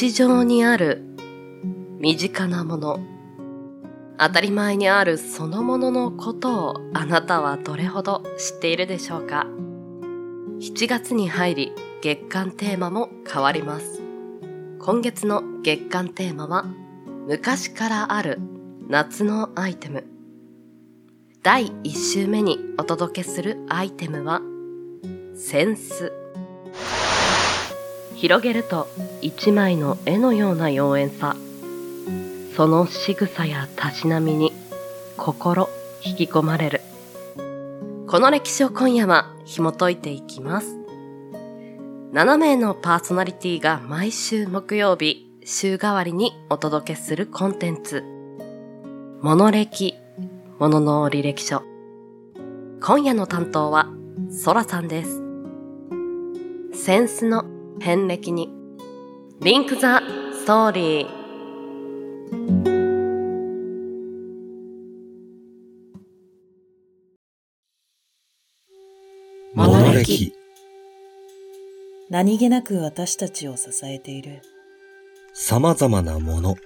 日常にある身近なもの、当たり前にあるそのもののことをあなたはどれほど知っているでしょうか ?7 月に入り月間テーマも変わります。今月の月間テーマは昔からある夏のアイテム。第1週目にお届けするアイテムは扇子。広げると一枚の絵のような妖艶さ。その仕草やたしなみに心引き込まれる。この歴史を今夜は紐解いていきます。7名のパーソナリティが毎週木曜日、週替わりにお届けするコンテンツ。モノ歴、モノの履歴書。今夜の担当は、ソラさんです。センスの遍歴に、リンクザストーリー。モノ歴何気なく私たちを支えている様々なもの、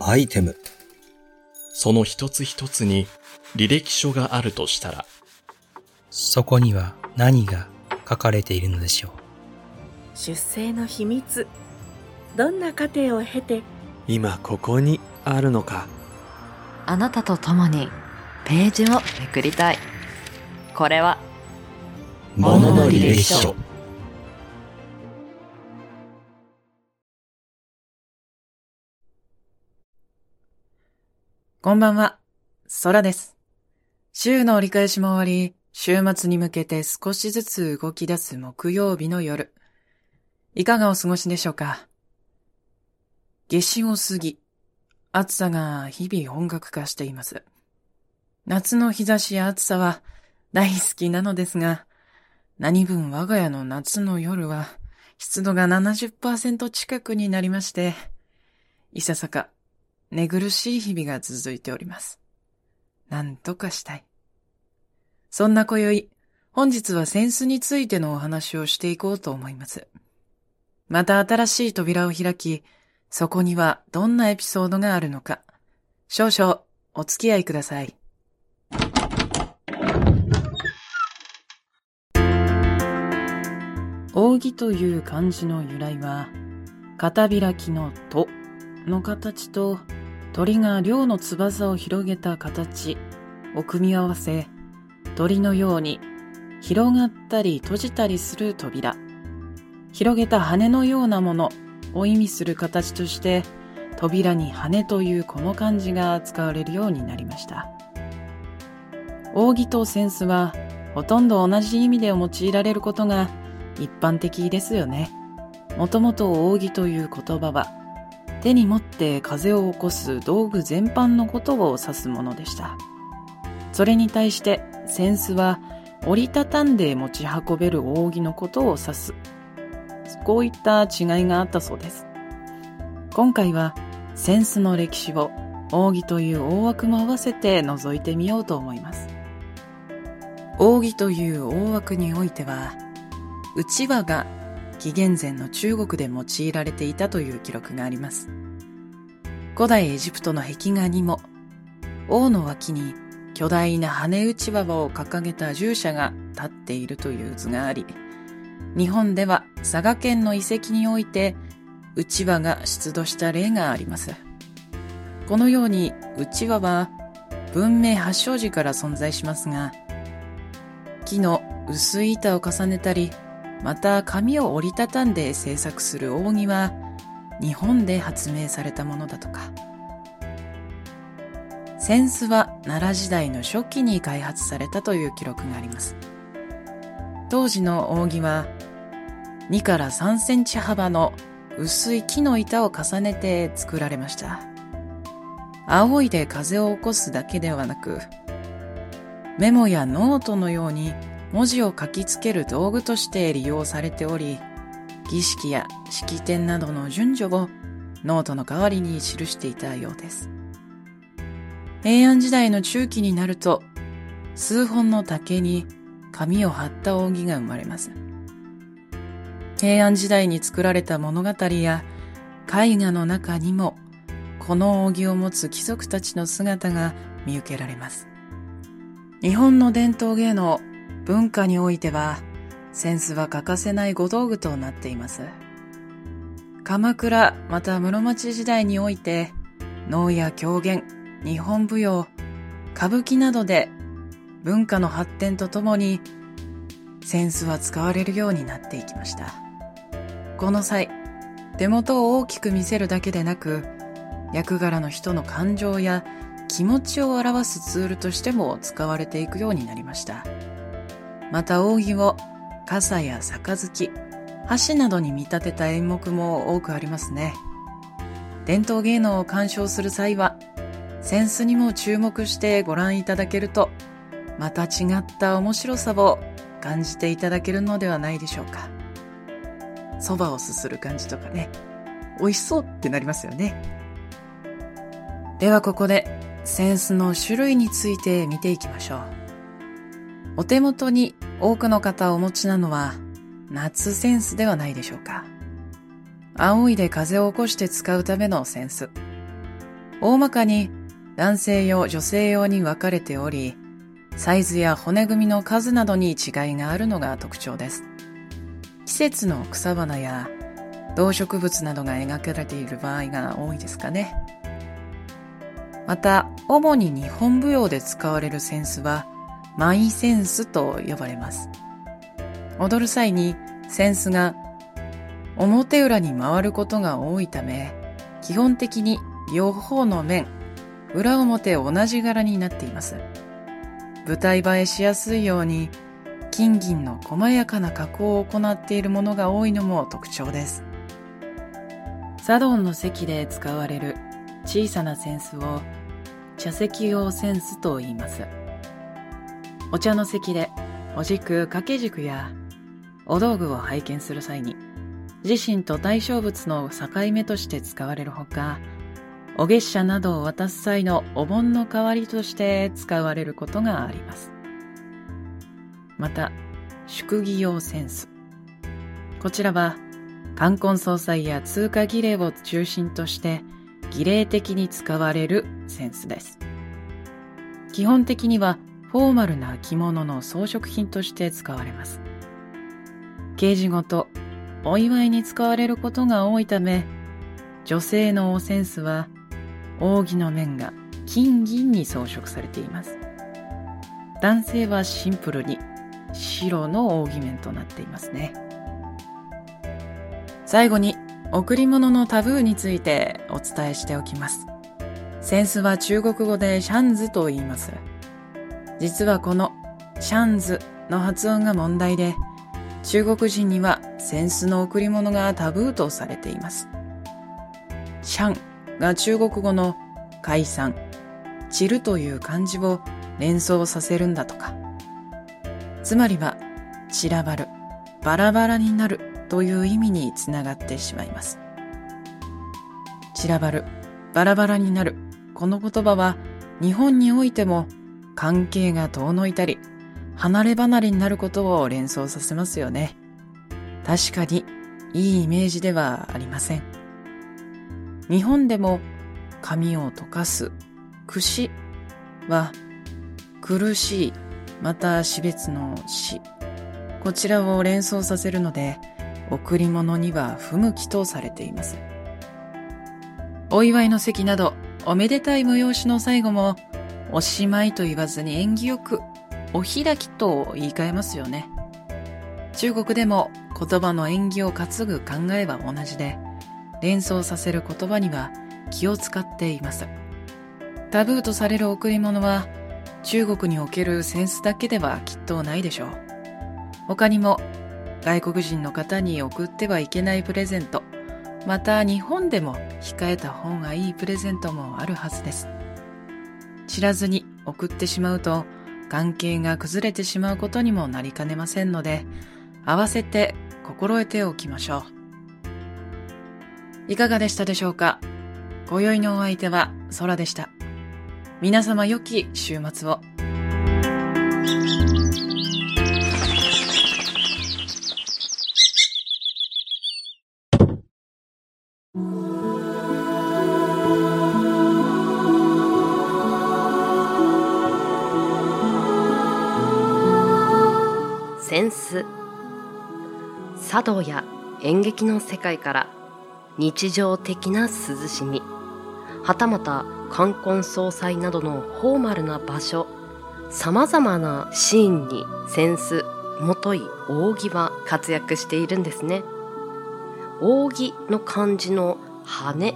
アイテム。その一つ一つに履歴書があるとしたら、そこには何が書かれているのでしょう。出生の秘密。どんな過程を経て、今ここにあるのか。あなたと共にページをめくりたい。これは、ものの履歴書。こんばんは、空です。週の折り返しも終わり、週末に向けて少しずつ動き出す木曜日の夜。いかがお過ごしでしょうか？夏至を過ぎ、暑さが日々本格化しています。夏の日差しや暑さは大好きなのですが、何分我が家の夏の夜は湿度が70%近くになりまして、いささか寝苦しい日々が続いております。なんとかしたい。そんな今宵、本日はセンスについてのお話をしていこうと思います。また新しい扉を開き、そこにはどんなエピソードがあるのか、少々お付き合いください。扇という漢字の由来は、片開きのとの形と鳥が両の翼を広げた形を組み合わせ、鳥のように広がったり閉じたりする扉、広げた羽のようなものを意味する形として、扉に羽というこの漢字が使われるようになりました。扇と扇子はほとんど同じ意味で用いられることが一般的ですよね。もともと扇という言葉は手に持って風を起こす道具全般のことを指すものでした。それに対して、扇子は折りたたんで持ち運べる扇のことを指す。こういった違いがあったそうです。今回は、扇子の歴史を扇という大枠も合わせて覗いてみようと思います。扇という大枠においては、内輪が紀元前の中国で用いられていたという記録があります。古代エジプトの壁画にも、王の脇に巨大な羽打ち輪を掲げた従者が立っているという図があり、日本では佐賀県の遺跡において、内輪が出土した例があります。このように内輪は文明発祥時から存在しますが、木の薄い板を重ねたり、また紙を折りたたんで制作する扇は日本で発明されたものだとか。扇子は奈良時代の初期に開発されたという記録があります。当時の扇は2から3センチ幅の薄い木の板を重ねて作られました。仰いで風を起こすだけではなく、メモやノートのように文字を書きつける道具として利用されており、儀式や式典などの順序をノートの代わりに記していたようです。平安時代の中期になると、数本の竹に紙を貼った扇が生まれます。平安時代に作られた物語や絵画の中にもこの扇を持つ貴族たちの姿が見受けられます。日本の伝統芸能、文化においては、扇子は欠かせないご道具となっています。鎌倉また室町時代において、能や狂言、日本舞踊、歌舞伎などで文化の発展とともに、扇子は使われるようになっていきました。この際、手元を大きく見せるだけでなく、役柄の人の感情や気持ちを表すツールとしても使われていくようになりました。また扇を傘や杯、橋などに見立てた演目も多くありますね。伝統芸能を鑑賞する際は、センスにも注目してご覧いただけると、また違った面白さを感じていただけるのではないでしょうか。蕎麦をすする感じとかね、美味しそうってなりますよね。ではここで、センスの種類について見ていきましょう。お手元に多くの方お持ちなのは、夏センスではないでしょうか。仰いで風を起こして使うためのセンス。大まかに男性用、女性用に分かれており、サイズや骨組みの数などに違いがあるのが特徴です。季節の草花や動植物などが描かれている場合が多いですかね。また、主に日本舞踊で使われる扇子は、マイセンスと呼ばれます。踊る際に扇子が表裏に回ることが多いため、基本的に両方の面、裏表同じ柄になっています。舞台映えしやすいように、金銀の細やかな加工を行っているものが多いのも特徴です。サドンの席で使われる小さな扇子を茶席用扇子と言います。お茶の席でお軸掛け軸やお道具を拝見する際に自身と対象物の境目として使われるほか、お月謝などを渡す際のお盆の代わりとして使われることがあります。また、祝儀用センス。こちらは、冠婚葬祭や通過儀礼を中心として儀礼的に使われるセンスです。基本的にはフォーマルな着物の装飾品として使われます。刑事ごとお祝いに使われることが多いため、女性のお扇子は扇の面が金銀に装飾されています。男性はシンプルに白の扇面となっていますね。最後に贈り物のタブーについてお伝えしておきます。扇子は中国語でシャンズと言います。実はこのシャンズの発音が問題で、中国人には扇子の贈り物がタブーとされています。シャンが中国語の解散、散るという漢字を連想させるんだとか。つまりは、散らばる、バラバラになるという意味につながってしまいます。散らばる、バラバラになる、この言葉は日本においても関係が遠のいたり、離れ離れになることを連想させますよね。確かにいいイメージではありません。日本でも髪を溶かす、串は苦しい、また死別の死。こちらを連想させるので、贈り物には不向きとされています。お祝いの席など、おめでたい催しの最後も、おしまいと言わずに縁起よくお開きと言い換えますよね。中国でも言葉の縁起を担ぐ考えは同じで、連想させる言葉には気を使っています。タブーとされる贈り物は中国におけるセンスだけではきっとないでしょう。他にも外国人の方に送ってはいけないプレゼント、また日本でも控えた方がいいプレゼントもあるはずです。知らずに送ってしまうと関係が崩れてしまうことにもなりかねませんので、合わせて心得ておきましょう。いかがでしたでしょうか？今宵のお相手は空でした。皆様良き週末を。センス茶道や演劇の世界から「日常的な涼しみ。はたまた冠婚葬祭などのフォーマルな場所さまざまなシーンに扇子もとい扇は活躍しているんですね。扇の漢字の羽。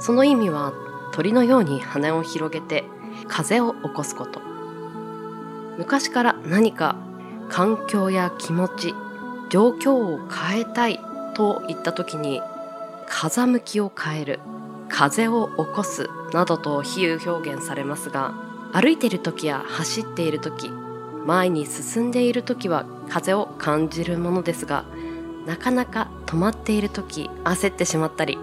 その意味は鳥のように羽を広げて風を起こすこと。昔から何か環境や気持ち状況を変えたいといった時に風向きを変える風を起こすなどと比喩表現されますが歩いている時や走っている時前に進んでいる時は風を感じるものですがなかなか止まっている時焦ってしまったり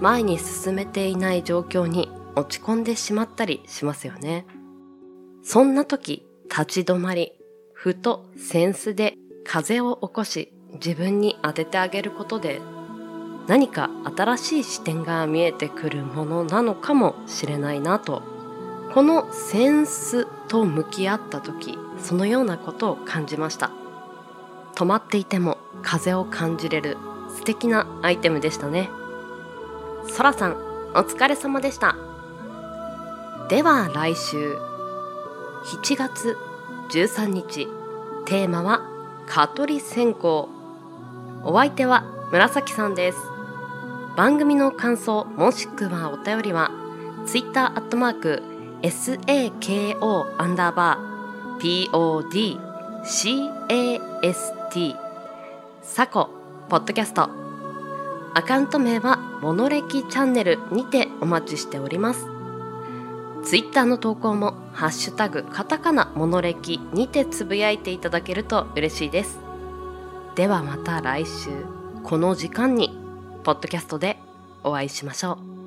前に進めていない状況に落ち込んでしまったりしますよね。そんな時立ち止まりふと扇子で風を起こし自分に当ててあげることで何か新しい視点が見えてくるものなのかもしれないなと。このセンスと向き合った時そのようなことを感じました。止まっていても風を感じれる素敵なアイテムでしたね。そらさんお疲れ様でした。では来週7月13日テーマは蚊取り線香。お相手は紫さんです。番組の感想もしくはお便りは Twitter アットマーク SAKO アンダーバー PODCAST サコポッドキャスト。アカウント名はモノレキチャンネルにてお待ちしております。ツイッターの投稿もハッシュタグカタカナモノレキにてつぶやいていただけると嬉しいです。ではまた来週。この時間に。ポッドキャストでお会いしましょう。